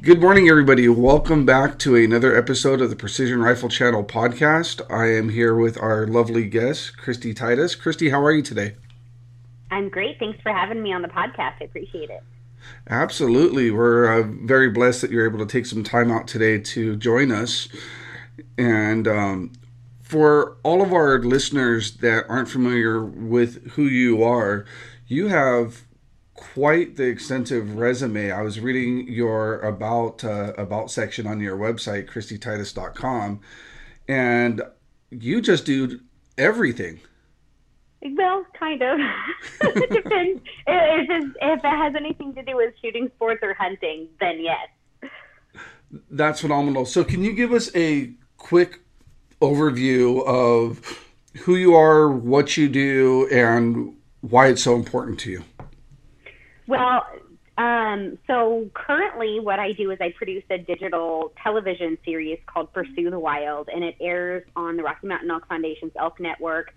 Good morning, everybody. Welcome back to another episode of the Precision Rifle Channel podcast. I am here with our lovely guest, Christy Titus. Christy, how are you today? I'm great. Thanks for having me on the podcast. I appreciate it. Absolutely. We're uh, very blessed that you're able to take some time out today to join us. And um, for all of our listeners that aren't familiar with who you are, you have quite the extensive resume. I was reading your about uh, about section on your website, ChristyTitus.com, and you just do everything. Well, kind of. it depends. If, if it has anything to do with shooting sports or hunting, then yes. That's phenomenal. So, can you give us a quick overview of who you are, what you do, and why it's so important to you? Well, um, so currently, what I do is I produce a digital television series called Pursue the Wild, and it airs on the Rocky Mountain Elk Foundation's Elk Network,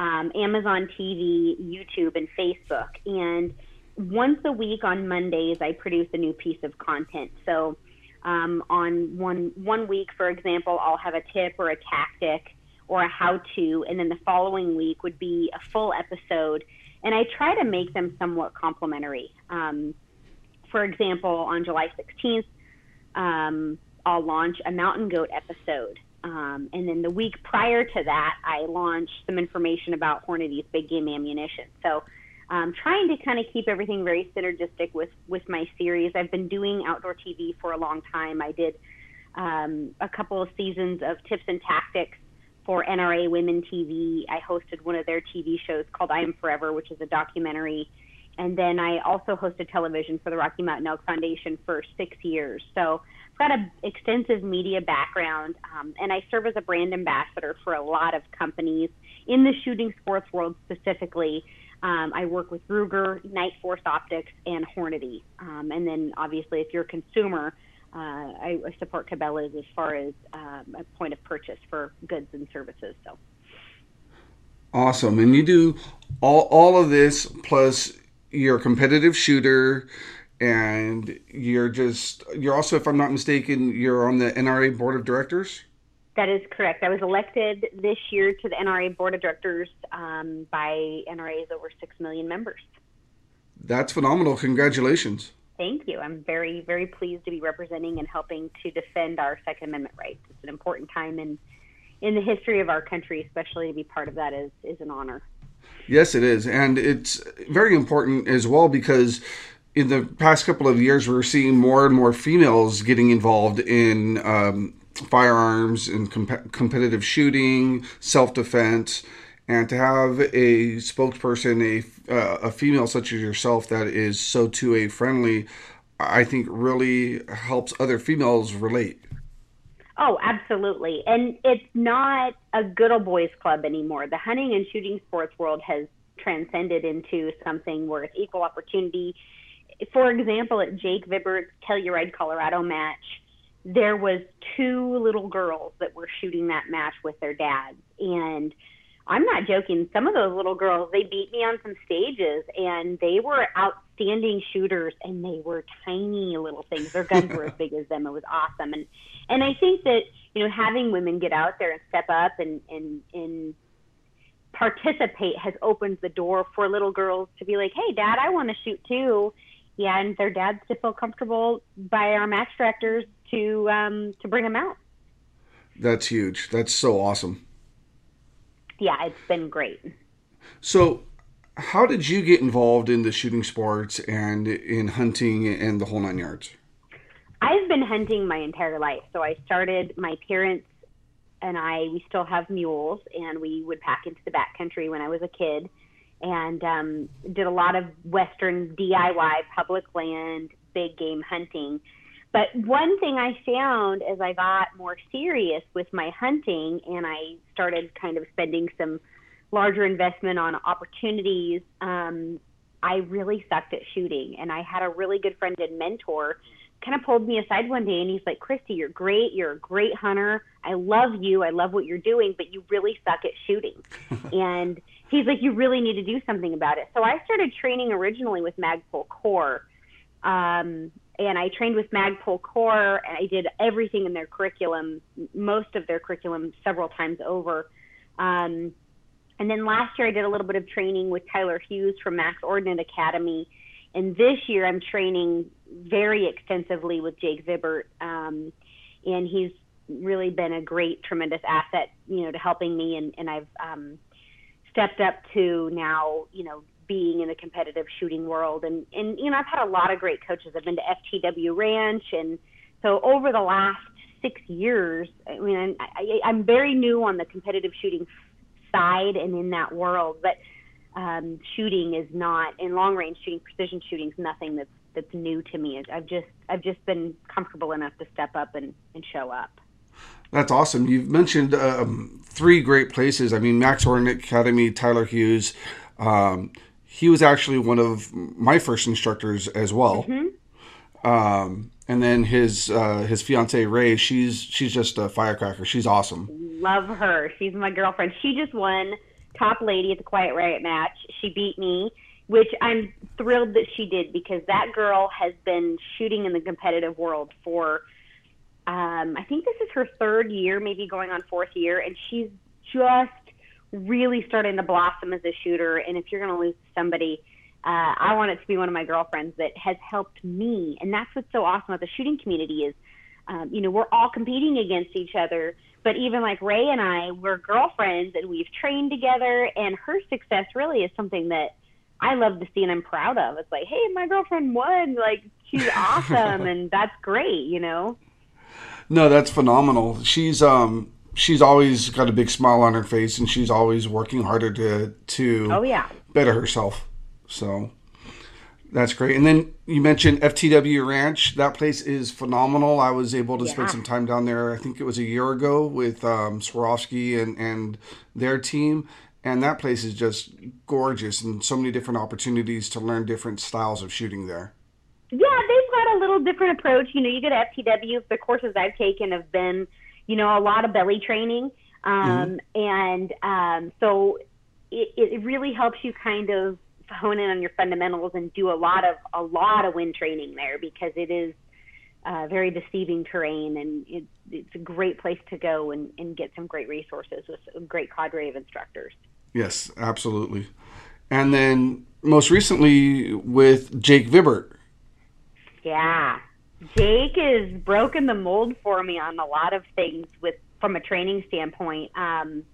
um, Amazon TV, YouTube, and Facebook. And once a week on Mondays, I produce a new piece of content. So um, on one one week, for example, I'll have a tip or a tactic or a how-to, and then the following week would be a full episode and I try to make them somewhat complementary. Um, for example, on July 16th, um, I'll launch a mountain goat episode. Um, and then the week prior to that, I launch some information about Hornady's big game ammunition. So, um, trying to kind of keep everything very synergistic with with my series. I've been doing outdoor TV for a long time. I did um, a couple of seasons of tips and tactics for NRA Women TV. I hosted one of their TV shows called I Am Forever, which is a documentary. And then I also hosted television for the Rocky Mountain Elk Foundation for six years. So I've got an extensive media background, um, and I serve as a brand ambassador for a lot of companies in the shooting sports world specifically. Um, I work with Ruger, Nightforce Optics, and Hornady. Um, and then obviously, if you're a consumer, uh, I, I, support Cabela's as far as um, a point of purchase for goods and services. So awesome, and you do all all of this plus you're a competitive shooter, and you're just you're also, if I'm not mistaken, you're on the NRA board of directors. That is correct. I was elected this year to the NRA board of directors um, by NRA's over six million members. That's phenomenal! Congratulations. Thank you. I'm very, very pleased to be representing and helping to defend our Second Amendment rights. It's an important time in in the history of our country, especially to be part of that is is an honor. Yes, it is, and it's very important as well because in the past couple of years we're seeing more and more females getting involved in um, firearms and comp- competitive shooting, self defense and to have a spokesperson, a uh, a female such as yourself that is so 2A friendly, I think really helps other females relate. Oh, absolutely. And it's not a good old boys club anymore. The hunting and shooting sports world has transcended into something where it's equal opportunity. For example, at Jake Vibbert's Telluride, Colorado match, there was two little girls that were shooting that match with their dads. And I'm not joking. Some of those little girls, they beat me on some stages and they were outstanding shooters and they were tiny little things. Their guns were as big as them. It was awesome. And and I think that, you know, having women get out there and step up and and and participate has opened the door for little girls to be like, "Hey, dad, I want to shoot too." Yeah, and their dads to feel comfortable by our match directors to um to bring them out. That's huge. That's so awesome yeah, it's been great. So, how did you get involved in the shooting sports and in hunting and the whole nine yards? I've been hunting my entire life. So I started, my parents and I, we still have mules, and we would pack into the backcountry when I was a kid and um, did a lot of Western DIY public land, big game hunting. But one thing I found as I got more serious with my hunting and I started kind of spending some larger investment on opportunities, um, I really sucked at shooting. And I had a really good friend and mentor kind of pulled me aside one day and he's like, Christy, you're great. You're a great hunter. I love you. I love what you're doing, but you really suck at shooting. and he's like, you really need to do something about it. So I started training originally with Magpul Core. Um, and I trained with Magpul Core, and I did everything in their curriculum, most of their curriculum, several times over. Um, and then last year I did a little bit of training with Tyler Hughes from Max Ordnance Academy, and this year I'm training very extensively with Jake Vibbert, um, and he's really been a great, tremendous asset, you know, to helping me, and, and I've um, stepped up to now, you know, being in the competitive shooting world. And, and, you know, I've had a lot of great coaches. I've been to FTW Ranch. And so over the last six years, I mean, I, I'm very new on the competitive shooting side and in that world, but um, shooting is not in long range shooting, precision shooting is nothing that's that's new to me. I've just I've just been comfortable enough to step up and, and show up. That's awesome. You've mentioned um, three great places. I mean, Max Ordnance Academy, Tyler Hughes. Um, he was actually one of my first instructors as well. Mm-hmm. Um, and then his uh, his fiance Ray, she's she's just a firecracker. She's awesome. Love her. She's my girlfriend. She just won top lady at the Quiet Riot match. She beat me, which I'm thrilled that she did because that girl has been shooting in the competitive world for um, I think this is her third year, maybe going on fourth year, and she's just really starting to blossom as a shooter. And if you're going to lose somebody, uh, I want it to be one of my girlfriends that has helped me. And that's what's so awesome about the shooting community is, um, you know, we're all competing against each other. But even like Ray and I, we're girlfriends and we've trained together. And her success really is something that I love to see and I'm proud of. It's like, hey, my girlfriend won. Like, she's awesome. and that's great, you know? No, that's phenomenal. She's, um, she's always got a big smile on her face and she's always working harder to to oh yeah. better herself. So that's great. And then you mentioned ftw ranch. That place is phenomenal. I was able to yeah. spend some time down there i think it was a year ago with um, Swarovski and and their team. And that place is just gorgeous and so many different opportunities to learn different styles of shooting there. Yeah they've got a little different approach. You know you go to ftw the courses i've taken have been you know, a lot of belly training. Um, mm-hmm. And um, so it, it really helps you kind of hone in on your fundamentals and do a lot of a lot of wind training there because it is uh, very deceiving terrain and it, it's a great place to go and, and get some great resources with a great cadre of instructors. Yes, absolutely. And then most recently with Jake Vibbert. Yeah, Jake has broken the mold for me on a lot of things with from a training standpoint. Um,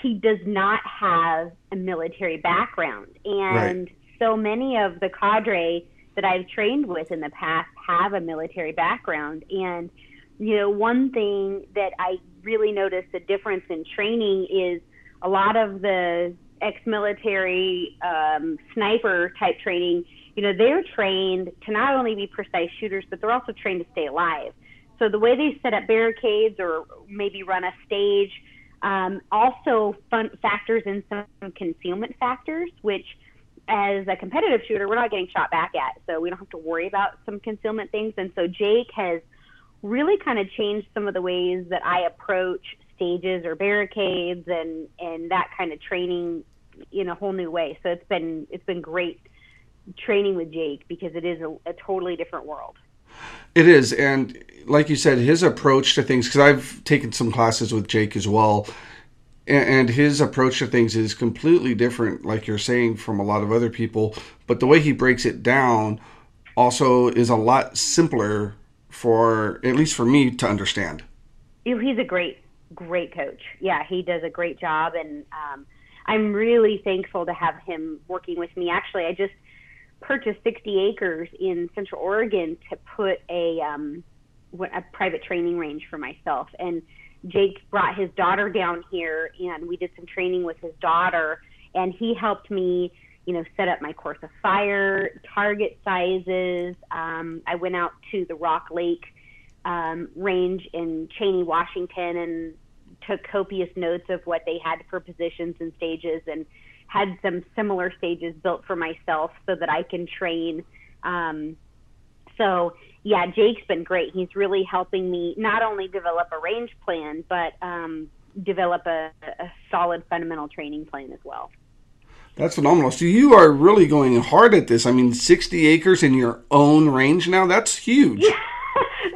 he does not have a military background, and right. so many of the cadre that I've trained with in the past have a military background. And you know, one thing that I really noticed a difference in training is a lot of the ex-military um, sniper type training you know, they're trained to not only be precise shooters, but they're also trained to stay alive. So the way they set up barricades or maybe run a stage um, also fun- factors in some concealment factors, which as a competitive shooter, we're not getting shot back at, so we don't have to worry about some concealment things. And so Jake has really kind of changed some of the ways that I approach stages or barricades and and that kind of training in a whole new way. So it's been it's been great training with Jake because it is a, a totally different world. It is, and like you said, his approach to things. Because I've taken some classes with Jake as well, and his approach to things is completely different, like you're saying, from a lot of other people. But the way he breaks it down also is a lot simpler for, at least for me, to understand. He's a great, great coach. Yeah, he does a great job, and um, I'm really thankful to have him working with me. Actually, I just purchased 60 acres in Central Oregon to put a um, a private training range for myself. And Jake brought his daughter down here, and we did some training with his daughter, and he helped me, you know, set up my course of fire, target sizes. Um, I went out to the Rock Lake um, range in Cheney, Washington, and took copious notes of what they had for positions and stages and had some similar stages built for myself so that I can train. Um, so yeah, Jake's been great. He's really helping me not only develop a range plan, but um, develop a, a solid fundamental training plan as well. That's phenomenal. So you are really going hard at this. I mean, 60 acres in your own range now, that's huge.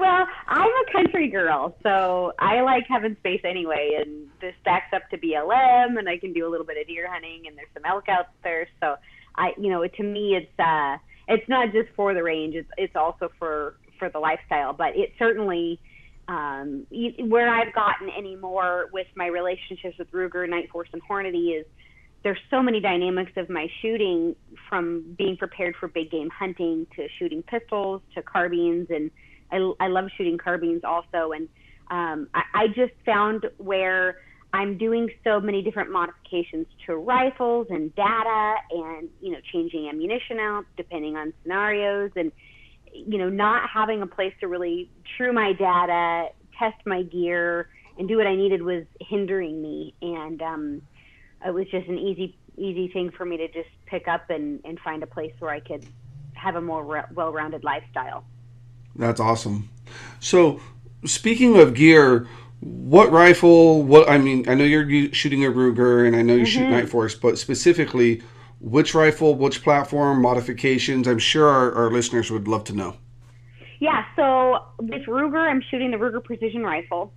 Well, I'm a country girl, so I like having space anyway, and this stacks up to BLM, and I can do a little bit of deer hunting, and there's some elk out there. So I, you know, to me, it's uh, it's not just for the range; it's it's also for for the lifestyle. But it certainly um, where I've gotten any more with my relationships with Ruger, Nightforce, and Hornady is there's so many dynamics of my shooting from being prepared for big game hunting to shooting pistols to carbines and I, I love shooting carbines also and um, I, I just found where I'm doing so many different modifications to rifles and data and you know changing ammunition out depending on scenarios and you know not having a place to really true my data test my gear and do what I needed was hindering me and um, it was just an easy easy thing for me to just pick up and, and find a place where I could have a more re- well-rounded lifestyle. That's awesome. So, speaking of gear, what rifle? What I mean, I know you're shooting a Ruger, and I know you mm-hmm. shoot Nightforce, but specifically, which rifle, which platform, modifications? I'm sure our, our listeners would love to know. Yeah, so with Ruger, I'm shooting the Ruger Precision Rifle,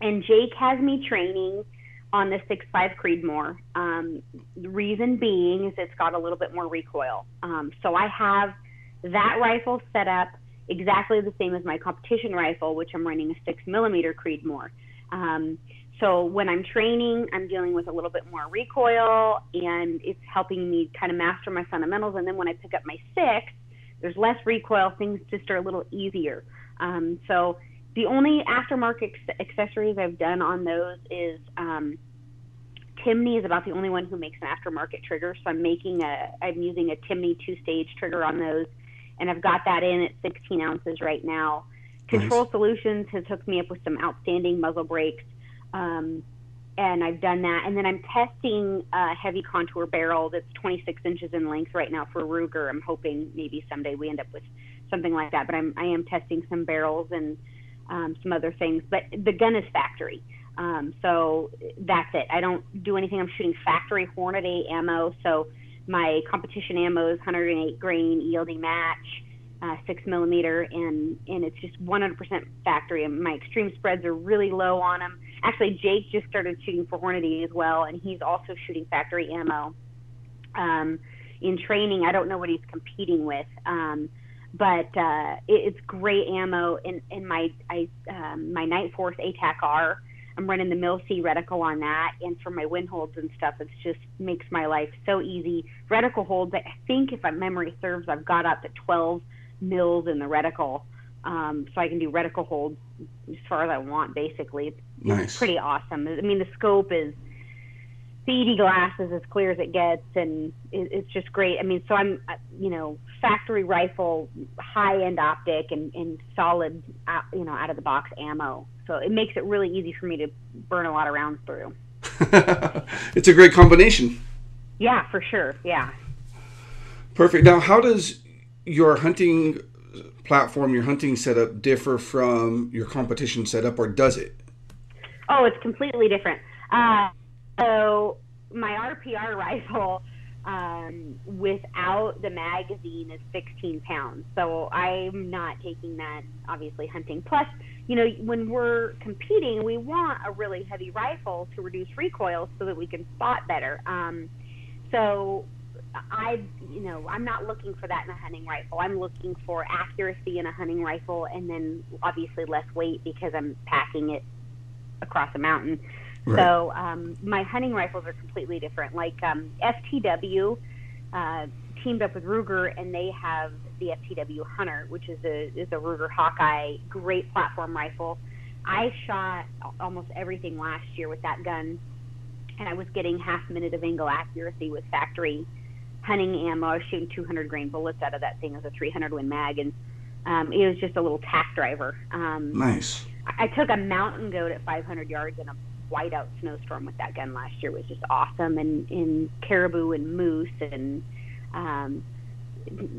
and Jake has me training on the 6.5 Creedmoor. Um, the reason being is it's got a little bit more recoil. Um, so I have that rifle set up exactly the same as my competition rifle, which I'm running a 6 millimeter Creedmoor. Um, so when I'm training, I'm dealing with a little bit more recoil, and it's helping me kind of master my fundamentals. And then when I pick up my six, there's less recoil. Things just are a little easier. Um, so the only aftermarket accessories I've done on those is um, Timney is about the only one who makes an aftermarket trigger. So I'm making a, I'm using a Timney two-stage trigger on those, and I've got that in at 16 ounces right now. Control nice. Solutions has hooked me up with some outstanding muzzle brakes, um, and I've done that. And then I'm testing a heavy contour barrel that's 26 inches in length right now for Ruger. I'm hoping maybe someday we end up with something like that. But I'm I am testing some barrels and um, some other things. But the gun is factory. Um, so that's it. I don't do anything. I'm shooting factory Hornady ammo. So my competition ammo is 108 grain ELD match, uh, six millimeter, and and it's just 100% factory. And my extreme spreads are really low on them. Actually, Jake just started shooting for Hornady as well, and he's also shooting factory ammo. Um, in training, I don't know what he's competing with. Um, but uh, it, it's great ammo. In in my I um, my Nightforce ATACR, I'm running the Mil-C reticle on that, and for my wind holds and stuff, it just makes my life so easy. Reticle holds, I think if my memory serves, I've got up to 12 mils in the reticle, um, so I can do reticle holds as far as I want. Basically, nice. it's pretty awesome. I mean, the scope is speedy glasses as clear as it gets, and it, it's just great. I mean, so I'm, uh, you know, factory rifle, high end optic, and, and solid, uh, you know, out of the box ammo. So it makes it really easy for me to burn a lot of rounds through. it's a great combination. Yeah, for sure. Yeah. Perfect. Now, how does your hunting platform, your hunting setup, differ from your competition setup, or does it? Oh, it's completely different. Uh, so my RPR rifle um, without the magazine is 16 pounds. So I'm not taking that obviously hunting. Plus, you know, when we're competing, we want a really heavy rifle to reduce recoil so that we can spot better. Um, so I, you know, I'm not looking for that in a hunting rifle. I'm looking for accuracy in a hunting rifle, and then obviously less weight because I'm packing it across a mountain. Right. So um, my hunting rifles are completely different. Like um, FTW uh, teamed up with Ruger, and they have the FTW Hunter, which is a is a Ruger Hawkeye, great platform rifle. I shot almost everything last year with that gun, and I was getting half minute of angle accuracy with factory hunting ammo. I was shooting 200 grain bullets out of that thing as a 300 Win mag, and um, it was just a little tack driver. Um, nice. I took a mountain goat at 500 yards in a whiteout snowstorm with that gun last year was just awesome, and in caribou and moose, and um,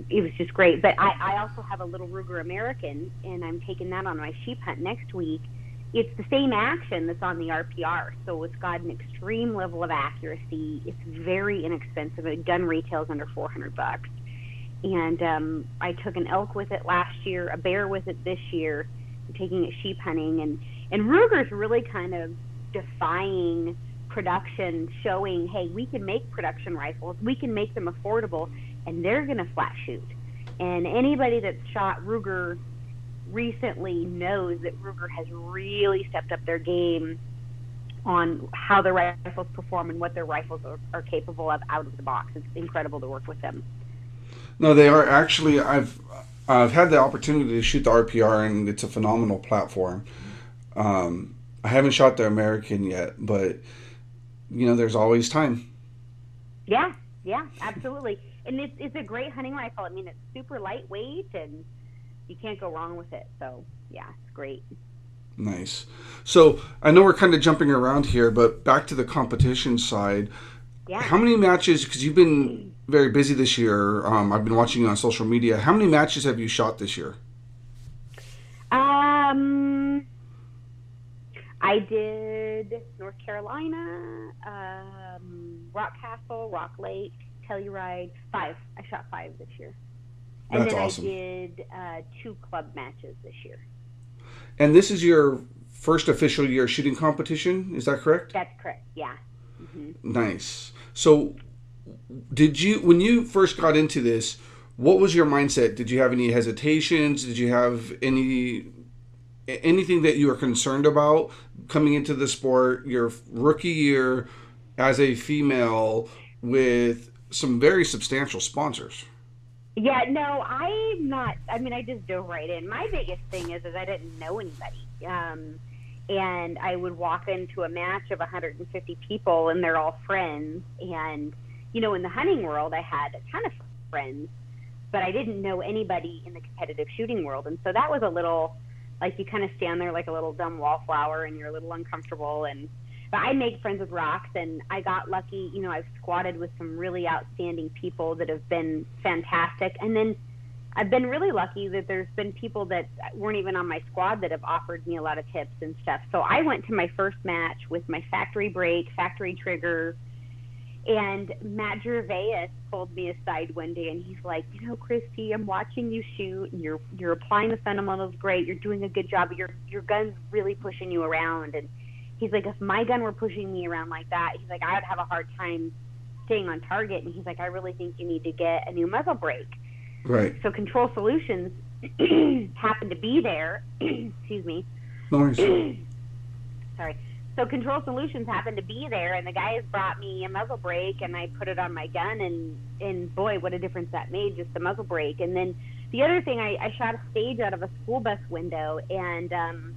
it was just great. But I, I also have a little Ruger American, and I'm taking that on my sheep hunt next week. it's the same action that's on the RPR, so it's got an extreme level of accuracy. It's very inexpensive. A gun retails under 400 bucks. And um, I took an elk with it last year, a bear with it this year, taking it sheep hunting, and and Ruger's really kind of defying production, showing, hey, we can make production rifles, we can make them affordable, and they're going to flat shoot. And anybody that's shot Ruger recently knows that Ruger has really stepped up their game on how their rifles perform and what their rifles are, are capable of out of the box. It's incredible to work with them. No, they are actually. I've I've had the opportunity to shoot the RPR, and it's a phenomenal platform. Um, I haven't shot the American yet, but you know, there's always time. Yeah, yeah, absolutely. and it's it's a great hunting rifle. I mean, it's super lightweight, and you can't go wrong with it. So yeah, it's great. Nice. So I know we're kind of jumping around here, but back to the competition side. Yeah. How many matches? Because you've been very busy this year. Um, I've been watching you on social media. How many matches have you shot this year? Um, I did North Carolina, um, Rockcastle, Rock Lake, Telluride. Five. I shot five this year. And That's then awesome. I did uh, two club matches this year. And this is your first official year shooting competition, is that correct? That's correct, yeah. Mm-hmm. Nice. So, did you, when you first got into this, what was your mindset? Did you have any hesitations? Did you have any anything that you are concerned about coming into the sport your rookie year as a female with some very substantial sponsors? Yeah, no, I'm not. I mean, I just dove right in. My biggest thing is, is I didn't know anybody, um, and I would walk into a match of 150 people, and they're all friends. And you know, in the hunting world, I had a ton of friends, but I didn't know anybody in the competitive shooting world, and so that was a little like you kind of stand there like a little dumb wallflower, and you're a little uncomfortable and but I made friends with rocks, and I got lucky. You know, I've squadded with some really outstanding people that have been fantastic, and then I've been really lucky that there's been people that weren't even on my squad that have offered me a lot of tips and stuff. So I went to my first match with my factory brake, factory trigger, and Matt Gervais pulled me aside one day and he's like, you know, Christy, I'm watching you shoot and you're you're applying the fundamentals great. You're doing a good job. Your your gun's really pushing you around and he's like, if my gun were pushing me around like that, he's like, I would have a hard time staying on target. And he's like, I really think you need to get a new muzzle brake. Right. So Control Solutions happened to be there. Excuse me. Sorry. So Control Solutions happened to be there, and the guys brought me a muzzle brake, and I put it on my gun, and and boy, what a difference that made! Just the muzzle brake, and then the other thing, I, I shot a stage out of a school bus window, and um,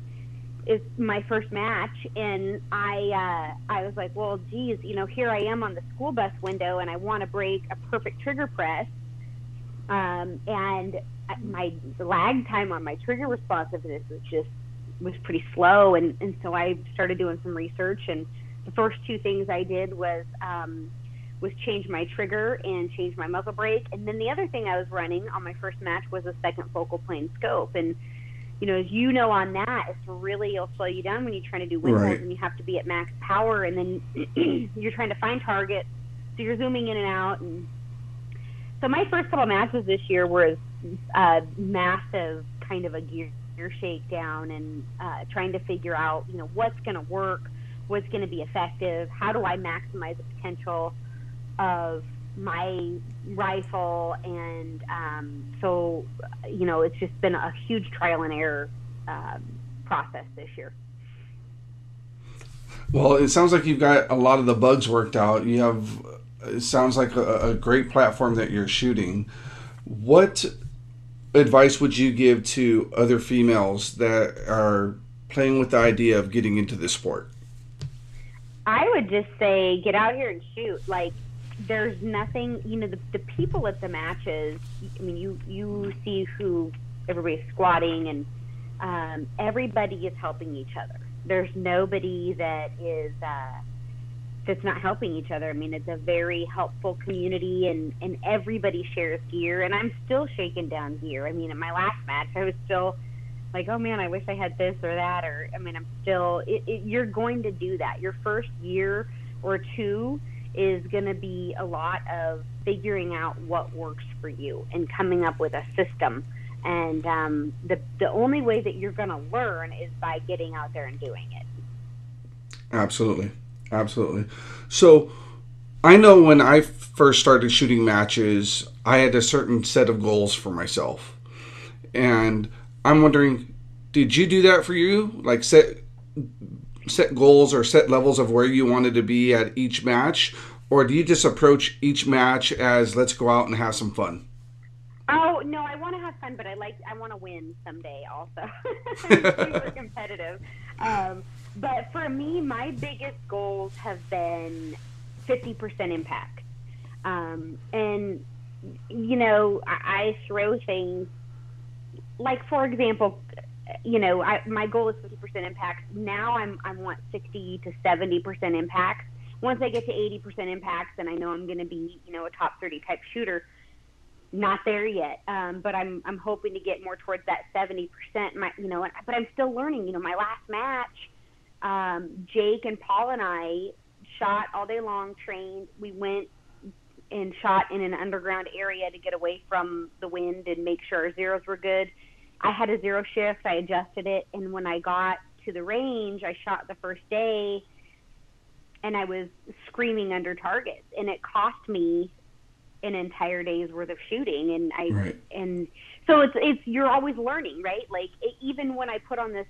is my first match and I uh, I was like, well, geez, you know, here I am on the school bus window and I want to break a perfect trigger press, um, and my lag time on my trigger responsiveness was just was pretty slow, and and so I started doing some research and the first two things I did was um, was change my trigger and change my muzzle brake, and then the other thing I was running on my first match was a second focal plane scope and you know, as you know on that, it's really it'll slow you down when you're trying to do windmills right. and you have to be at max power, and then you're trying to find targets, so you're zooming in and out. And so my first couple matches this year were a massive kind of a gear, gear shakedown and uh, trying to figure out, you know, what's going to work, what's going to be effective, how do I maximize the potential of my rifle, and um, so you know it's just been a huge trial and error um, process this year. Well, it sounds like you've got a lot of the bugs worked out. You have it sounds like a, a great platform that you're shooting. What advice would you give to other females that are playing with the idea of getting into this sport? I would just say get out here and shoot. Like there's nothing, you know, the, the people at the matches, I mean, you, you see who everybody's squatting and um, everybody is helping each other. There's nobody that is, uh, that's not helping each other. I mean, it's a very helpful community and, and everybody shares gear and I'm still shaking down gear. I mean, in my last match, I was still like, oh man, I wish I had this or that, or I mean, I'm still. It, it, you're going to do that. Your first year or two is going to be a lot of figuring out what works for you and coming up with a system. And um, the the only way that you're going to learn is by getting out there and doing it. Absolutely, absolutely. So. I know when I first started shooting matches, I had a certain set of goals for myself. And I'm wondering, did you do that for you? Like set set goals or set levels of where you wanted to be at each match, or do you just approach each match as let's go out and have some fun? Oh no, I want to have fun, but I like I want to win someday. Also, super competitive. Um, but for me, my biggest goals have been fifty percent impact, um, and you know I, I throw things like for example, you know, I, my goal is 50% impact. Now I'm I want 60 to 70% impact. Once I get to 80% impact, then I know I'm going to be, you know, a top 30 type shooter. Not there yet, um, but I'm I'm hoping to get more towards that 70%. My, you know, but I'm still learning. You know, my last match, um, Jake and Paul and I shot all day long, trained. We went and shot in an underground area to get away from the wind and make sure our zeros were good. I had a zero shift, I adjusted it, and when I got to the range, I shot the first day and I was screaming under targets and it cost me an entire day's worth of shooting and I right. and so it's it's you're always learning, right? Like it, even when I put on this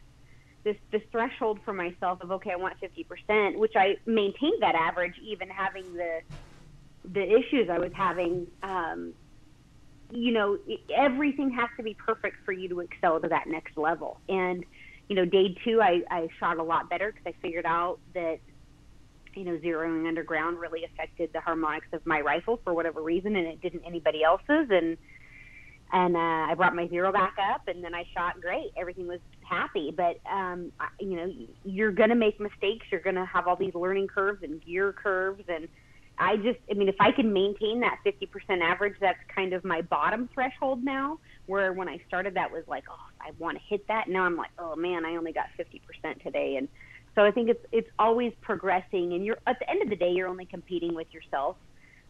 this this threshold for myself of okay, I want 50%, which I maintained that average even having the the issues I was having, um, you know, everything has to be perfect for you to excel to that next level. And, you know, day two, I, I shot a lot better because I figured out that, you know, zeroing underground really affected the harmonics of my rifle for whatever reason, and it didn't anybody else's. And, and uh, I brought my zero back up, and then I shot great. Everything was happy, but um, you know, you're gonna make mistakes. You're gonna have all these learning curves and gear curves, and I just, I mean, if I can maintain that 50% average, that's kind of my bottom threshold now. Where when I started, that was like, oh, I want to hit that. Now I'm like, oh man, I only got 50% today. And so I think it's it's always progressing. And you're at the end of the day, you're only competing with yourself.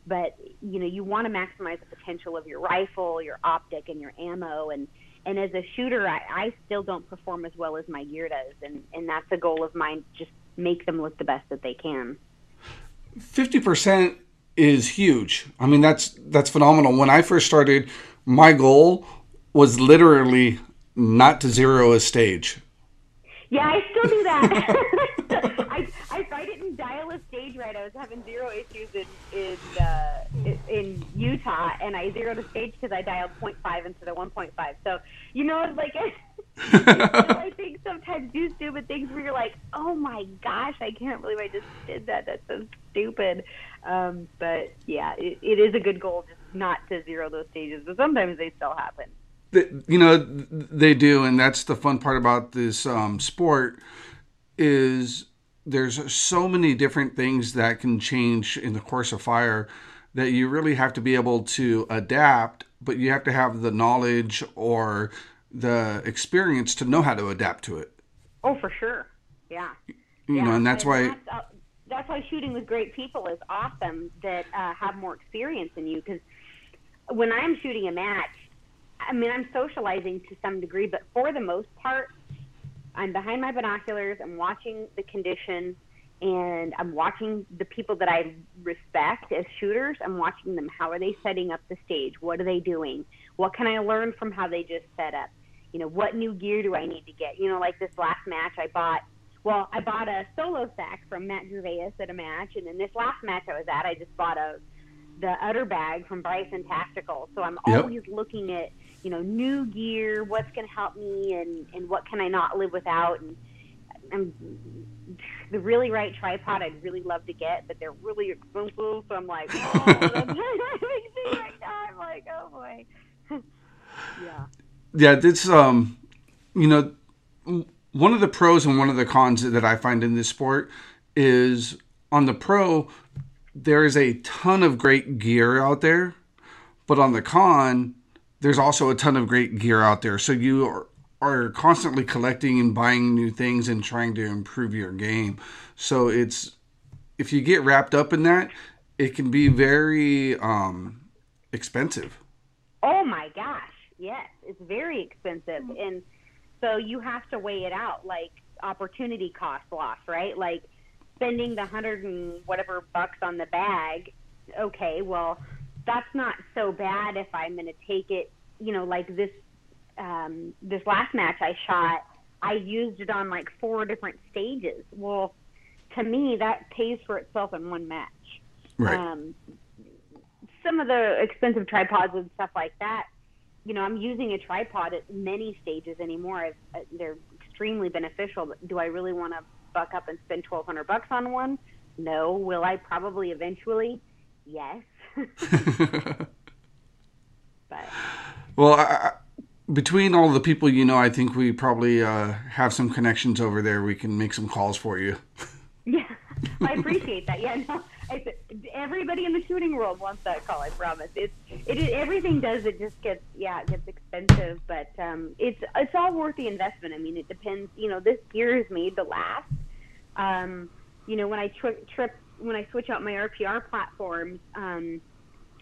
But you know, you want to maximize the potential of your rifle, your optic, and your ammo. And and as a shooter, I, I still don't perform as well as my gear does. And and that's a goal of mine. Just make them look the best that they can. 50% is huge. I mean, that's that's phenomenal. When I first started, my goal was literally not to zero a stage. Yeah, I still do that. I, I, I didn't dial a stage right. I was having zero issues in in uh, in Utah, and I zeroed a stage because I dialed 0.5 instead of 1.5. So you know, like. I think sometimes do stupid things where you're like, oh my gosh, I can't believe I just did that. That's so stupid. Um, but yeah, it, it is a good goal just not to zero those stages, but sometimes they still happen. You know, they do, and that's the fun part about this um, sport is there's so many different things that can change in the course of fire that you really have to be able to adapt, but you have to have the knowledge or the experience to know how to adapt to it. Oh, for sure. Yeah. You yeah. know, and that's and why. That's, uh, that's, why shooting with great people is awesome that uh, have more experience than you. Because when I'm shooting a match, I mean, I'm socializing to some degree, but for the most part, I'm behind my binoculars. I'm watching the condition, and I'm watching the people that I respect as shooters. I'm watching them. How are they setting up the stage? What are they doing? What can I learn from how they just set up? you know, what new gear do I need to get? You know, like this last match, I bought. Well, I bought a solo sack from Matt Gervais at a match, and then this last match I was at, I just bought a the Utter bag from Bryson Tactical. So I'm yep. always looking at you know new gear, what's going to help me, and and what can I not live without, and I'm the really right tripod I'd really love to get, but they're really expensive. So I'm like, oh, that's right now. I'm like, oh boy. yeah yeah, this um, you know, one of the pros and one of the cons that I find in this sport is on the pro, there is a ton of great gear out there, but on the con, there's also a ton of great gear out there. So you are, are constantly collecting and buying new things and trying to improve your game. So it's if you get wrapped up in that, it can be very um, expensive. Oh my gosh, yes, it's very expensive, and so you have to weigh it out, like opportunity cost loss, right? Like spending the hundred and whatever bucks on the bag. Okay, well, that's not so bad if I'm going to take it. You know, like this um, this last match I shot, I used it on like four different stages. Well, to me, that pays for itself in one match. Right. Um, some of the expensive tripods and stuff like that, you know, I'm using a tripod at many stages anymore. I've, uh, they're extremely beneficial. But do I really want to buck up and spend 1200 bucks on one? No. Will I probably eventually? Yes. but Well, I, between all the people you know, I think we probably uh, have some connections over there. We can make some calls for you. yeah, I appreciate that. Yeah, no, everybody in the shooting world wants that call. I promise. It's it is everything does it just gets yeah it gets expensive, but um, it's it's all worth the investment. I mean, it depends. You know, this gear is made to last. Um, you know, when I tri- trip when I switch out my RPR platforms, um,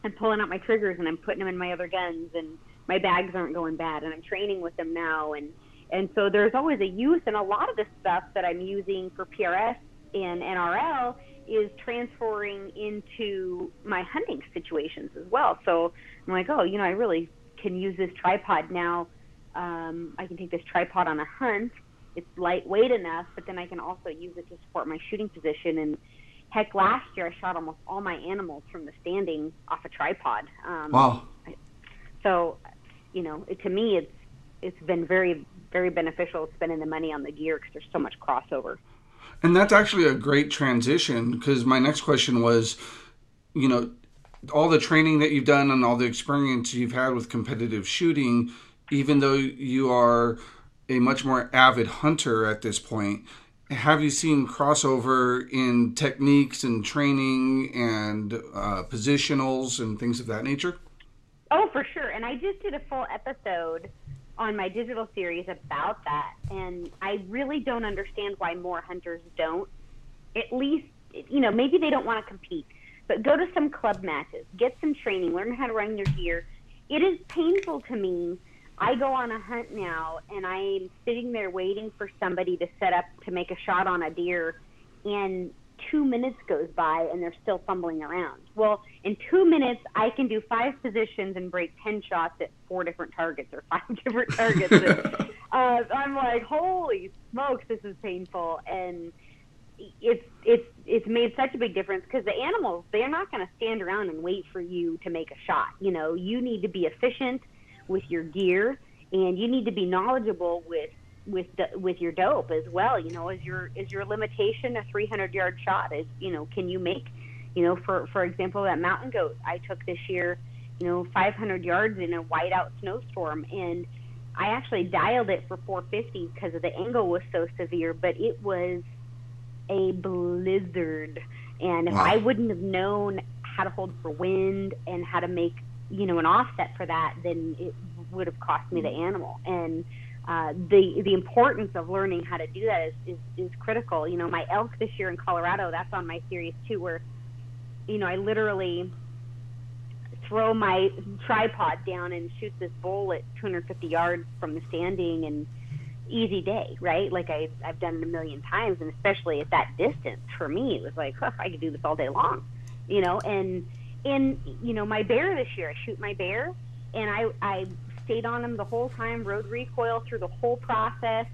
I'm pulling out my triggers and I'm putting them in my other guns, and my bags aren't going bad, and I'm training with them now, and and so there's always a use, and a lot of the stuff that I'm using for PRS and NRL is transferring into my hunting situations as well. So I'm like, oh, you know, I really can use this tripod now. Um, I can take this tripod on a hunt. It's lightweight enough, but then I can also use it to support my shooting position. And heck, last year I shot almost all my animals from the standing off a tripod. Um, Wow. so, you know, it, to me, it's it's been very very beneficial spending the money on the gear because there's so much crossover. And that's actually a great transition because my next question was, you know, all the training that you've done and all the experience you've had with competitive shooting, even though you are a much more avid hunter at this point, have you seen crossover in techniques and training and uh, positionals and things of that nature? Oh, for sure. And I just did a full episode on my digital series about that. And I really don't understand why more hunters don't. At least, you know, maybe they don't want to compete, but go to some club matches, get some training, learn how to run your gear. It is painful to me. I go on a hunt now and I'm sitting there waiting for somebody to set up to make a shot on a deer and two minutes goes by and they're still fumbling around. Well, in two minutes, I can do five positions and break 10 shots at four different targets or five different targets. and, uh, I'm like, holy smokes, this is painful. And it's, it's, it's made such a big difference because the animals, they're not going to stand around and wait for you to make a shot. You know, you need to be efficient with your gear and you need to be knowledgeable with with the, with your dope as well. You know, is your is your limitation a 300 yard shot? Is you know, can you make, you know, for for example, that mountain goat I took this year, you know, 500 yards in a whiteout snowstorm, and I actually dialed it for 450 because of the angle was so severe, but it was a blizzard, and if Wow. I wouldn't have known how to hold for wind and how to make you know an offset for that, then it would have cost me the animal and uh, the the importance of learning how to do that is, is is critical. You know, my elk this year in Colorado, that's on my series too, where you know I literally throw my tripod down and shoot this bull at 250 yards from the standing and easy day, right? Like I I've done it a million times, and especially at that distance for me, it was like huh, I could do this all day long, you know. And and you know my bear this year, I shoot my bear, and I I stayed on him the whole time, rode recoil through the whole process,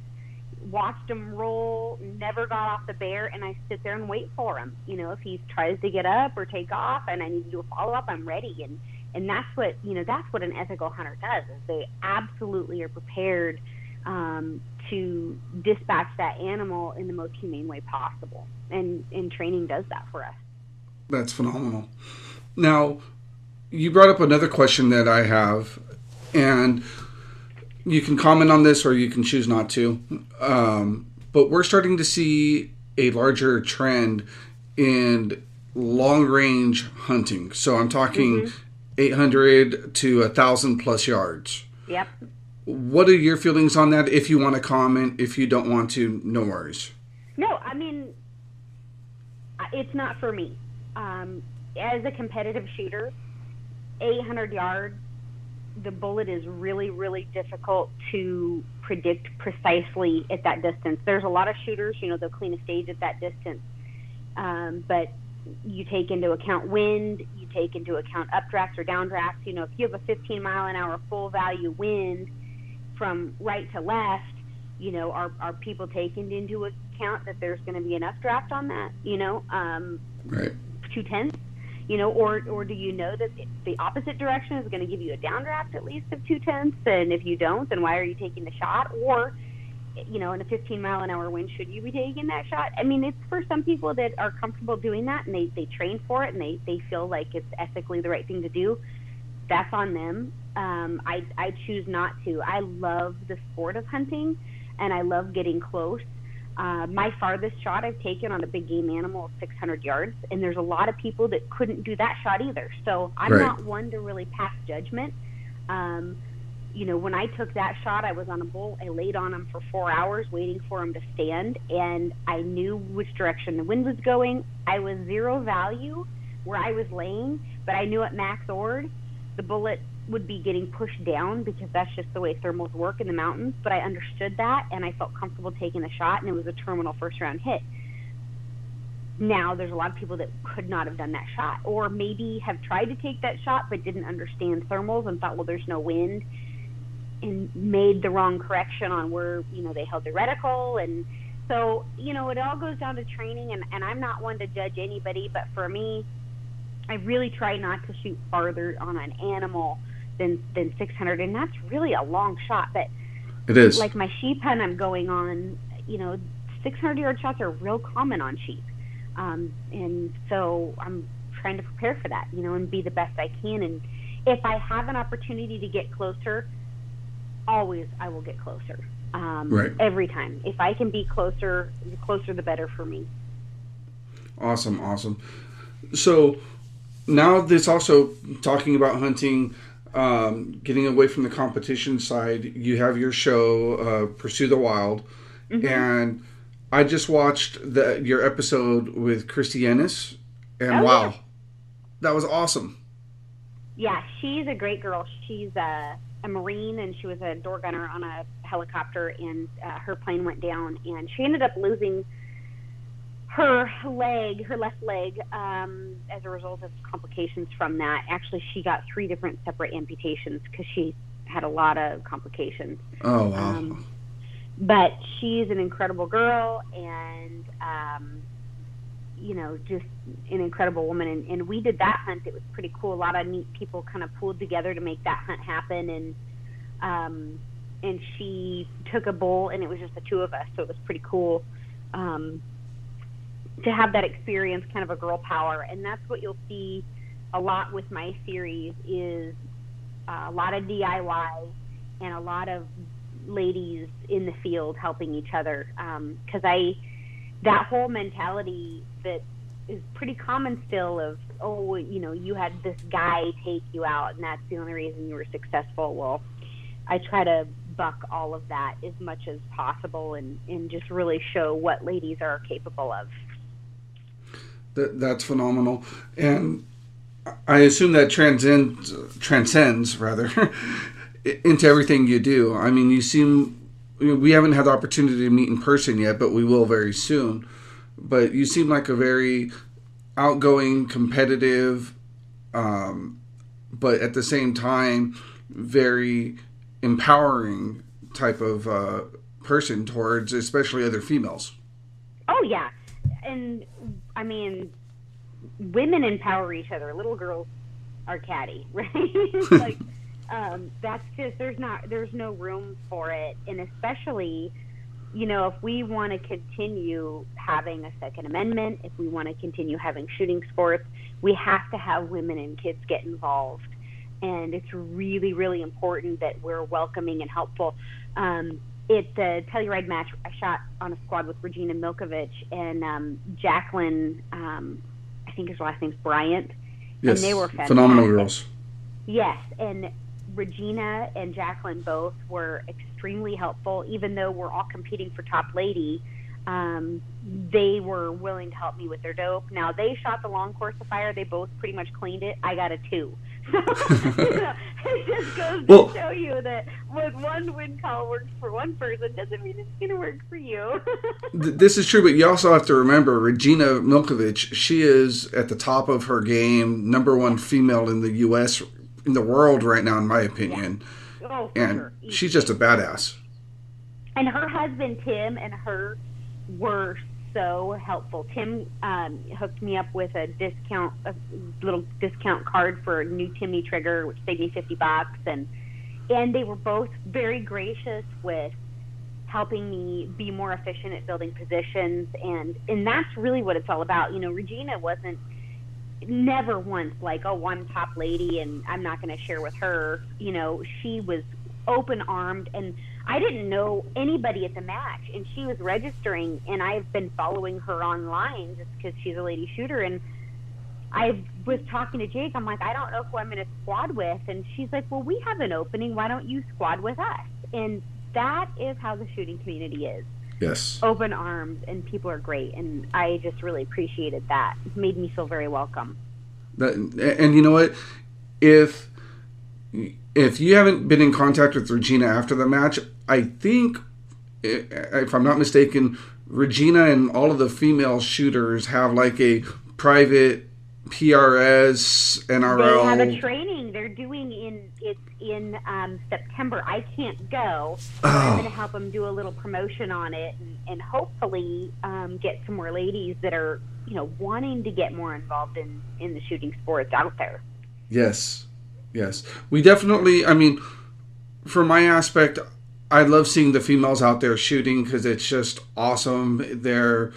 watched him roll, never got off the bear, and I sit there and wait for him. You know, if he tries to get up or take off, and I need to do a follow up, I'm ready. And and that's what you know that's what an ethical hunter does is they absolutely are prepared um, to dispatch that animal in the most humane way possible. And and training does that for us. That's phenomenal. Now, you brought up another question that I have, and you can comment on this or you can choose not to. Um, but we're starting to see a larger trend in long range hunting. So I'm talking 800 to 1,000 plus yards. Yep. what are your feelings on that? If you want to comment, if you don't want to, no worries. No, I mean, it's not for me. Um, as a competitive shooter, 800 yards, the bullet is really, really difficult to predict precisely at that distance. There's a lot of shooters, you know, they'll clean a stage at that distance. Um, but you take into account wind, you take into account updrafts or downdrafts. You know, if you have a 15 mile an hour full value wind from right to left, you know, are, are people taking into account that there's going to be an updraft on that, you know, um, right. two tenths? You know, or or do you know that the opposite direction is going to give you a downdraft at least of two tenths? And if you don't, then why are you taking the shot? Or, you know, in a 15 mile an hour wind, should you be taking that shot? I mean, it's for some people that are comfortable doing that and they they train for it and they they feel like it's ethically the right thing to do. That's on them. Um, I I choose not to. I love the sport of hunting, and I love getting close uh, my farthest shot I've taken on a big game animal is 600 yards, and there's a lot of people that couldn't do that shot either. So I'm right. not one to really pass judgment. Um, you know, when I took that shot, I was on a bull. I laid on him for four hours waiting for him to stand, and I knew which direction the wind was going. I was zero value where I was laying, but I knew at max ord, the bullet would be getting pushed down because that's just the way thermals work in the mountains. But I understood that and I felt comfortable taking the shot, and it was a terminal first round hit. Now, there's a lot of people that could not have done that shot, or maybe have tried to take that shot but didn't understand thermals and thought, well, there's no wind, and made the wrong correction on where you know they held the reticle and. So, you know, it all goes down to training, and, and I'm not one to judge anybody, but for me, I really try not to shoot farther on an animal than than 600, and that's really a long shot. But it is like my sheep hunt I'm going on. You know, 600 yard shots are real common on sheep, um, and so I'm trying to prepare for that. You know, and be the best I can. And if I have an opportunity to get closer, always I will get closer. Um, right. Every time, if I can be closer, the closer the better for me. Awesome, awesome. So now this also talking about hunting um, getting away from the competition side, you have your show, uh, Pursue the Wild, mm-hmm. and I just watched the your episode with Christy Ennis, and oh, wow, yeah. that was awesome. Yeah, she's a great girl. She's a, a Marine, and she was a door gunner on a helicopter, and uh, her plane went down, and she ended up losing her leg, her left leg, um, as a result of complications from that. Actually, she got three different separate amputations because she had a lot of complications. Oh wow! Um, but she's an incredible girl, and um, you know, just an incredible woman. And, and we did that hunt. It was pretty cool. A lot of neat people kind of pulled together to make that hunt happen, and um, and she took a bull, and it was just the two of us, so it was pretty cool. Um, to have that experience, kind of a girl power, and that's what you'll see a lot with my series is uh, a lot of DIY and a lot of ladies in the field helping each other. Because um, I, that whole mentality that is pretty common still of oh you know you had this guy take you out and that's the only reason you were successful. Well, I try to buck all of that as much as possible and and just really show what ladies are capable of. That that's phenomenal, and I assume that transcends transcends rather into everything you do. I mean, you seem we haven't had the opportunity to meet in person yet, but we will very soon. But you seem like a very outgoing, competitive, um, but at the same time, very empowering type of uh, person towards, especially other females. Oh yeah, and I mean, women empower each other. Little girls are catty, right? like um, that's just there's not there's no room for it, and especially you know, if we want to continue having a Second Amendment, if we want to continue having shooting sports, we have to have women and kids get involved. And it's really, really important that we're welcoming and helpful. Um, it the Telluride match, I shot on a squad with Regina Milkovich and um, Jacqueline. Um, I think his last name's Bryant. Yes, and they were phenomenal girls. Yes, and Regina and Jacqueline both were extremely helpful, even though we're all competing for top lady. Um, they were willing to help me with their dope. Now they shot the long course of fire. They both pretty much cleaned it. I got a two. So it just goes Well- to show you that when one wind call works for one person doesn't mean it's going to work for you. Th- This is true, but you also have to remember Regina Milkovich. She is at the top of her game, number one female in the U.S. in the world right now, in my opinion, oh, for and sure. she's just a badass. and her husband Tim and her were so helpful. Tim um, hooked me up with a discount, a little discount card for a new Timney trigger, which saved me fifty bucks, and and they were both very gracious with helping me be more efficient at building positions, and and that's really what it's all about. You know, Regina wasn't never once like, oh, I'm top lady and I'm not going to share with her. You know, she was open armed and I didn't know anybody at the match, and she was registering, and I've been following her online just because she's a lady shooter. And I was talking to Jake. I'm like, I don't know who I'm going to squad with, and she's like, Well, we have an opening. Why don't you squad with us? And that is how the shooting community is Yes. open arms, and people are great. And I just really appreciated that. It made me feel very welcome. That, and you know what? If if you haven't been in contact with Regina after the match, I think, if I'm not mistaken, Regina and all of the female shooters have like a private PRS NRL. They have a training they're doing in it's in um, September. I can't go. Oh. I'm going to help them do a little promotion on it, and, and hopefully um, get some more ladies that are you know wanting to get more involved in in the shooting sports out there. Yes, yes. We definitely. I mean, from my aspect, I love seeing the females out there shooting because it's just awesome. They're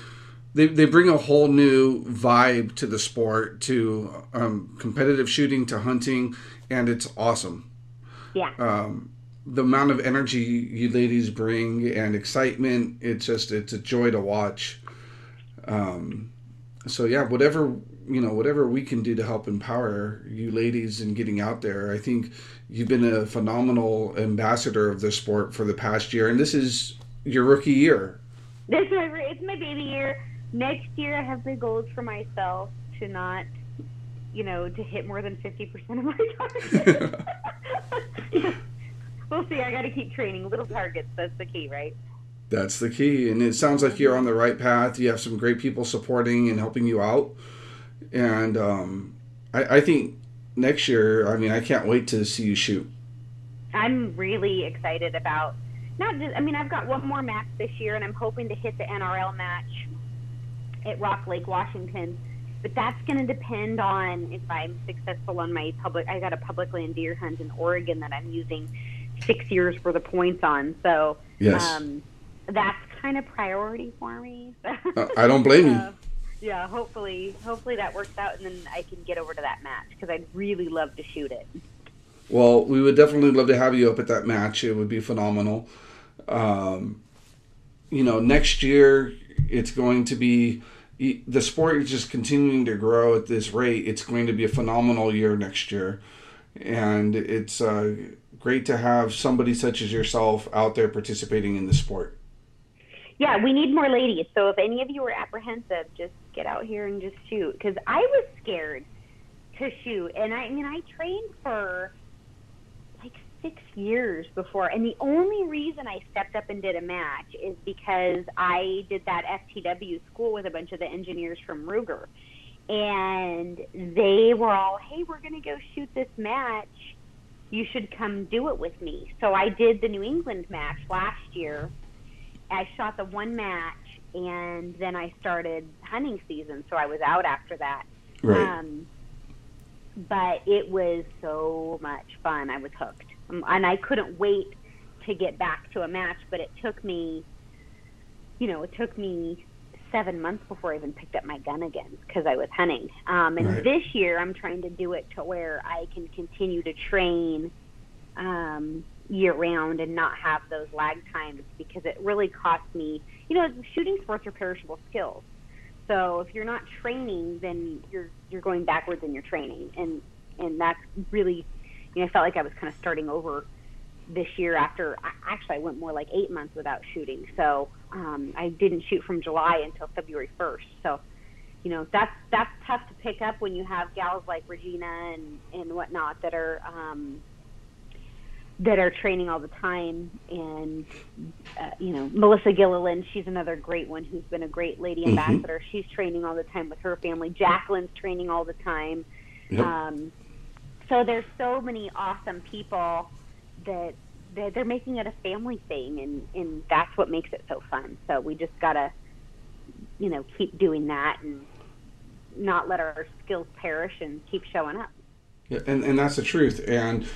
they, they bring a whole new vibe to the sport, to um, competitive shooting, to hunting, and it's awesome. Yeah. Um, the amount of energy you ladies bring and excitement, it's just it's a joy to watch. Um, so yeah, whatever you know, whatever we can do to help empower you ladies in getting out there, I think you've been a phenomenal ambassador of the sport for the past year, and this is your rookie year. This is my, it's my baby year. Next year, I have big goals for myself to not, you know, to hit more than fifty percent of my target. we'll see. I got to keep training. Little targets. That's the key, right? That's the key, and it sounds like you're on the right path. You have some great people supporting and helping you out, and um, I, I think next year. I mean, I can't wait to see you shoot. I'm really excited about not just. I mean, I've got one more match this year, and I'm hoping to hit the NRL match at Rock Lake, Washington. But that's going to depend on if I'm successful on my public. I got a public land deer hunt in Oregon that I'm using six years for the points on. So Yes, um, that's kind of priority for me. Uh, I don't blame you. Yeah, hopefully, hopefully that works out, and then I can get over to that match because I'd really love to shoot it. Well, we would definitely love to have you up at that match. It would be phenomenal. Um, you know, next year it's going to be the sport is just continuing to grow at this rate. It's going to be a phenomenal year next year, and it's uh, great to have somebody such as yourself out there participating in the sport. Yeah, we need more ladies. So if any of you are apprehensive, just get out here and just shoot. Because I was scared to shoot, and I, I mean, I trained for like six years before, and the only reason I stepped up and did a match is because I did that FTW school with a bunch of the engineers from Ruger, and they were all, "Hey, we're gonna go shoot this match." You should come do it with me. So I did the New England match last year, I shot the one match and then I started hunting season, so I was out after that. Right. Um, but it was so much fun. I was hooked, um, and I couldn't wait to get back to a match. But it took me, you know, it took me seven months before I even picked up my gun again because I was hunting. Um, and Right. this year, I'm trying to do it to where I can continue to train um, year round and not have those lag times because it really costs me. You know, shooting sports are perishable skills. So if you're not training, then you're you're going backwards in your training, and and that's really you know, I felt like I was kind of starting over this year after actually I went more like eight months without shooting. So um, I didn't shoot from July until February 1st. So you know that's that's tough to pick up when you have gals like Regina and and whatnot that are um, that are training all the time. And uh, you know Melissa Gilliland, she's another great one who's been a great lady mm-hmm. ambassador. She's training all the time with her family. Jacqueline's training all the time. Yep. Um, so there's so many awesome people that they're, they're making it a family thing, and and that's what makes it so fun. So we just gotta, you know, keep doing that and not let our skills perish and keep showing up. Yeah, and and that's the truth. And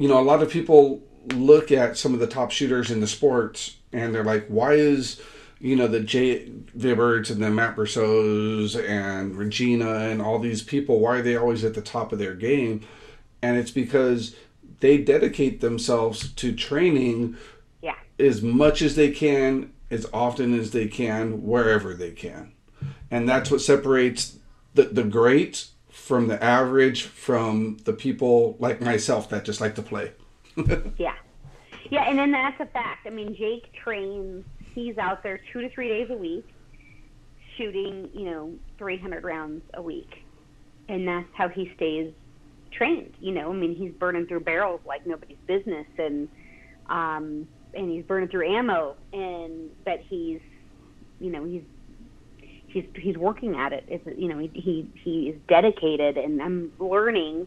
you know, a lot of people look at some of the top shooters in the sports, and they're like, why is you know the Jay Vibberts and the Matt Berceaus and Regina and all these people, why are they always at the top of their game? And it's because they dedicate themselves to training yeah. as much as they can, as often as they can, wherever they can. And that's what separates the, the great from the average from the people like myself that just like to play. yeah. Yeah, and then that's a fact. I mean, Jake trains, he's out there two to three days a week shooting, you know, 300 rounds a week. And that's how he stays trained. You know, I mean, he's burning through barrels like nobody's business, and um, and he's burning through ammo, and but he's, you know, he's he's he's working at it. It's, you know, he he he is dedicated, and I'm learning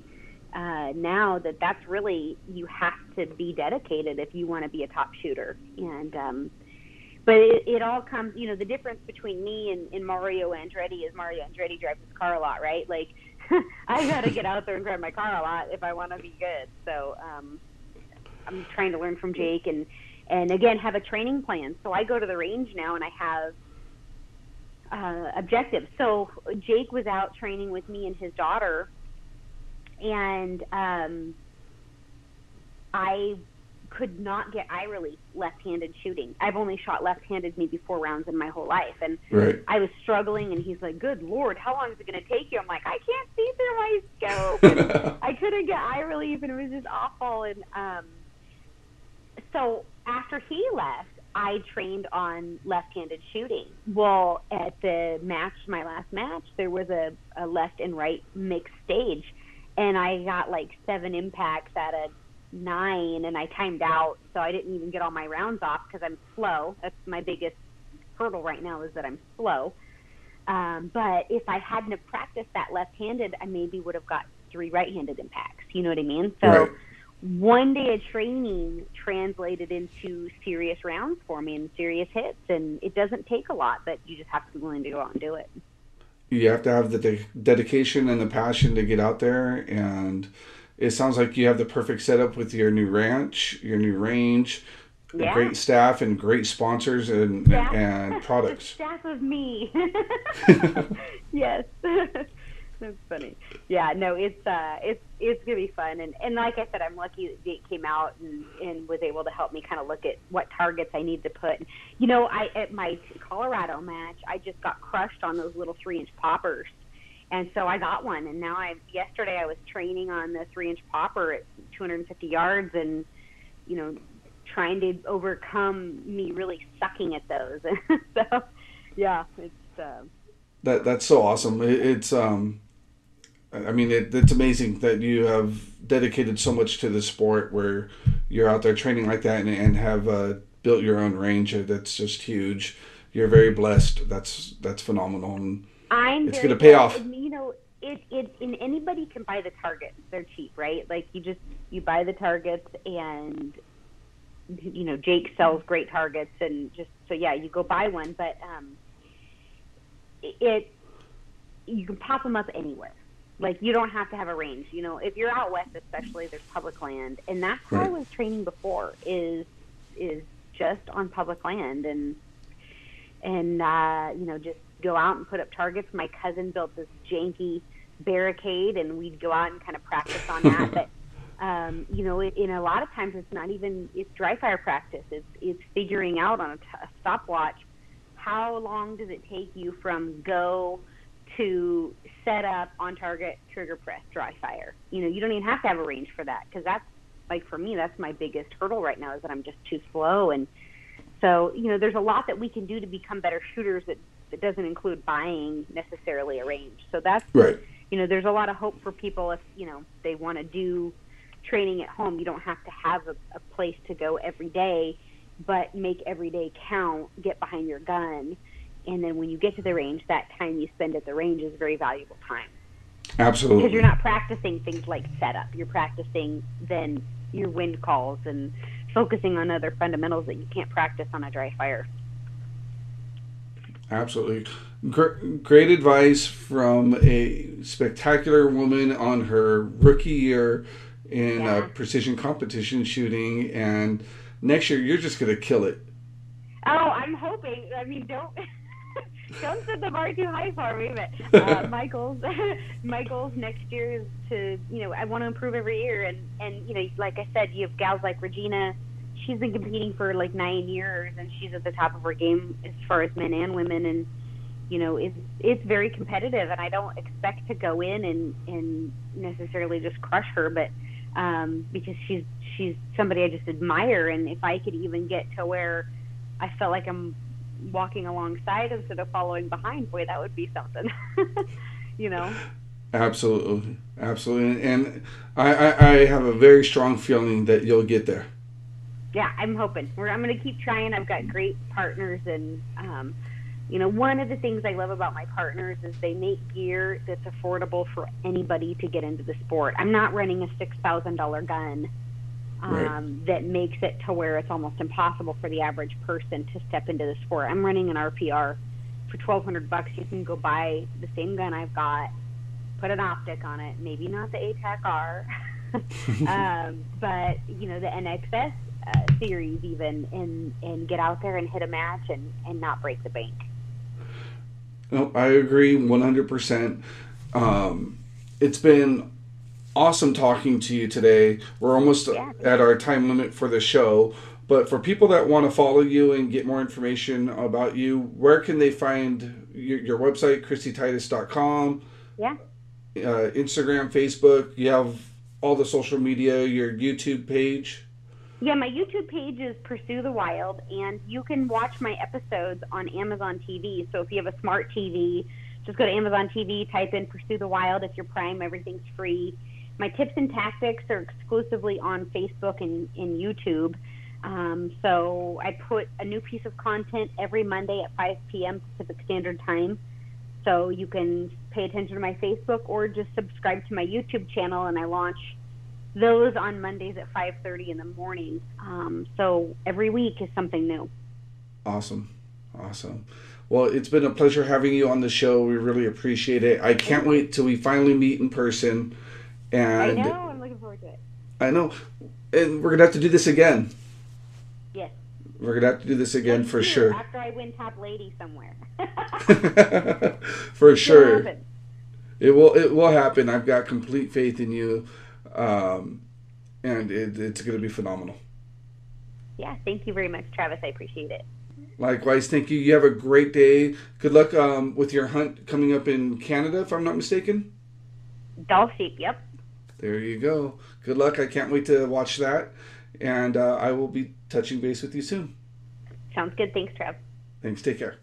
uh, now that that's really you have to be dedicated if you want to be a top shooter, and um, but it, it all comes, you know, the difference between me and, and Mario Andretti is Mario Andretti drives his car a lot, right? Like I got to get out there and drive my car a lot if I want to be good. So um, I'm trying to learn from Jake and and again have a training plan. So I go to the range now and I have uh, objectives. So Jake was out training with me and his daughter, and um, I could not get eye relief left-handed shooting. I've only shot left-handed maybe four rounds in my whole life, and right. I was struggling. And he's like, "Good lord, how long is it going to take you?" I'm like, "I can't see through my scope." I couldn't get eye relief, and it was just awful. And um, so after he left, I trained on left-handed shooting. Well, at the match, my last match, there was a, a left and right mixed stage, and I got like seven impacts at a nine and I timed out, so I didn't even get all my rounds off because I'm slow. That's my biggest hurdle right now is that I'm slow. Um, but if I hadn't have practiced that left-handed, I maybe would have got three right-handed impacts. You know what I mean? So right. One day of training translated into serious rounds for me and serious hits, and it doesn't take a lot, but you just have to be willing to go out and do it. You have to have the de- dedication and the passion to get out there and it sounds like you have the perfect setup with your new ranch, your new range, yeah. great staff and great sponsors and yeah. and products. staff of me. yes. That's funny. Yeah, no, it's uh, it's it's gonna be fun, and and like I said, I'm lucky that Jake came out and and was able to help me kind of look at what targets I need to put. And, You know, I at my Colorado match, I just got crushed on those little three inch poppers, and so I got one, and now I yesterday I was training on the three inch popper at 250 yards, and you know, trying to overcome me really sucking at those. so, yeah, it's uh, that that's so awesome. It, it's um, I mean, it, it's amazing that you have dedicated so much to the sport, where you're out there training like that, and, and have uh, built your own range. That's just huge. You're very blessed. That's that's phenomenal. And, I'm it's going to pay off. You know, it, it and anybody can buy the targets. They're cheap, right? Like you just you buy the targets and you know Jake sells great targets and just so yeah, you go buy one, but um, it you can pop them up anywhere. Like you don't have to have a range. You know, if you're out west, especially, there's public land, and that's how right. I was training before. Is is just on public land and and uh, you know just go out and put up targets. My cousin built this janky barricade, and we'd go out and kind of practice on that. but um, you know, in a lot of times, it's not even it's dry fire practice. It's it's figuring out on a, t- a stopwatch how long does it take you from go to set up on target trigger press dry fire. You know, you don't even have to have a range for that because that's like for me, that's my biggest hurdle right now is that I'm just too slow. And so, you know, there's a lot that we can do to become better shooters that, that doesn't include buying necessarily a range. So that's, right. you know, there's a lot of hope for people if, you know, they want to do training at home. You don't have to have a, a place to go every day, but make every day count, get behind your gun. And then when you get to the range, that time you spend at the range is very valuable time. Absolutely. Because you're not practicing things like setup. You're practicing then your wind calls and focusing on other fundamentals that you can't practice on a dry fire. Absolutely. Great advice from a spectacular woman on her rookie year in yeah. precision competition shooting. And next year, you're just going to kill it. Oh, I'm hoping. I mean, don't. don't set the bar too high for me. But uh, my goals, my goals next year is to, you know, I want to improve every year. And and you know, like I said, you have gals like Regina. She's been competing for like nine years, and she's at the top of her game as far as men and women. And you know, it's it's very competitive. And I don't expect to go in and and necessarily just crush her, but um, because she's she's somebody I just admire. And if I could even get to where I felt like I'm walking alongside instead of following behind, boy, that would be something. you know. Absolutely, absolutely, and I, I, I, have a very strong feeling that you'll get there. Yeah, I'm hoping. We're, I'm going to keep trying. I've got great partners, and um, you know, one of the things I love about my partners is they make gear that's affordable for anybody to get into the sport. I'm not running a six thousand dollar gun right. Um, that makes it to where it's almost impossible for the average person to step into the sport. I'm running an RPR for 1200 bucks. You can go buy the same gun I've got, put an optic on it, maybe not the ATACR, um, but you know the NXS uh, series even, and and get out there and hit a match and and not break the bank. No, I agree 100%. Um, it's been awesome talking to you today. We're almost yeah. at our time limit for the show. But for people that want to follow you and get more information about you, where can they find your, your website, ChristyTitus.com? Yeah. Uh, Instagram, Facebook. You have all the social media, your YouTube page. Yeah, my YouTube page is Pursue the Wild, and you can watch my episodes on Amazon TV. So if you have a smart TV, just go to Amazon TV, type in Pursue the Wild. If you're Prime, everything's free my tips and tactics are exclusively on Facebook and, and YouTube. Um, so I put a new piece of content every Monday at 5 p.m. Pacific Standard Time. So you can pay attention to my Facebook or just subscribe to my YouTube channel, and I launch those on Mondays at 5:30 in the morning. Um, so every week is something new. Awesome, awesome. Well, it's been a pleasure having you on the show. We really appreciate it. I can't wait till we finally meet in person. And I know. I'm looking forward to it. I know, and we're gonna have to do this again. Yes. We're gonna have to do this again Let's for sure. After I win top lady somewhere. for sure. It will. It will happen. I've got complete faith in you, um, and it, it's going to be phenomenal. Yeah. Thank you very much, Travis. I appreciate it. Likewise, thank you. You have a great day. Good luck um, with your hunt coming up in Canada, if I'm not mistaken. Dall sheep. Yep. There you go. Good luck. I can't wait to watch that. And uh, I will be touching base with you soon. Sounds good. Thanks, Trev. Thanks. Take care.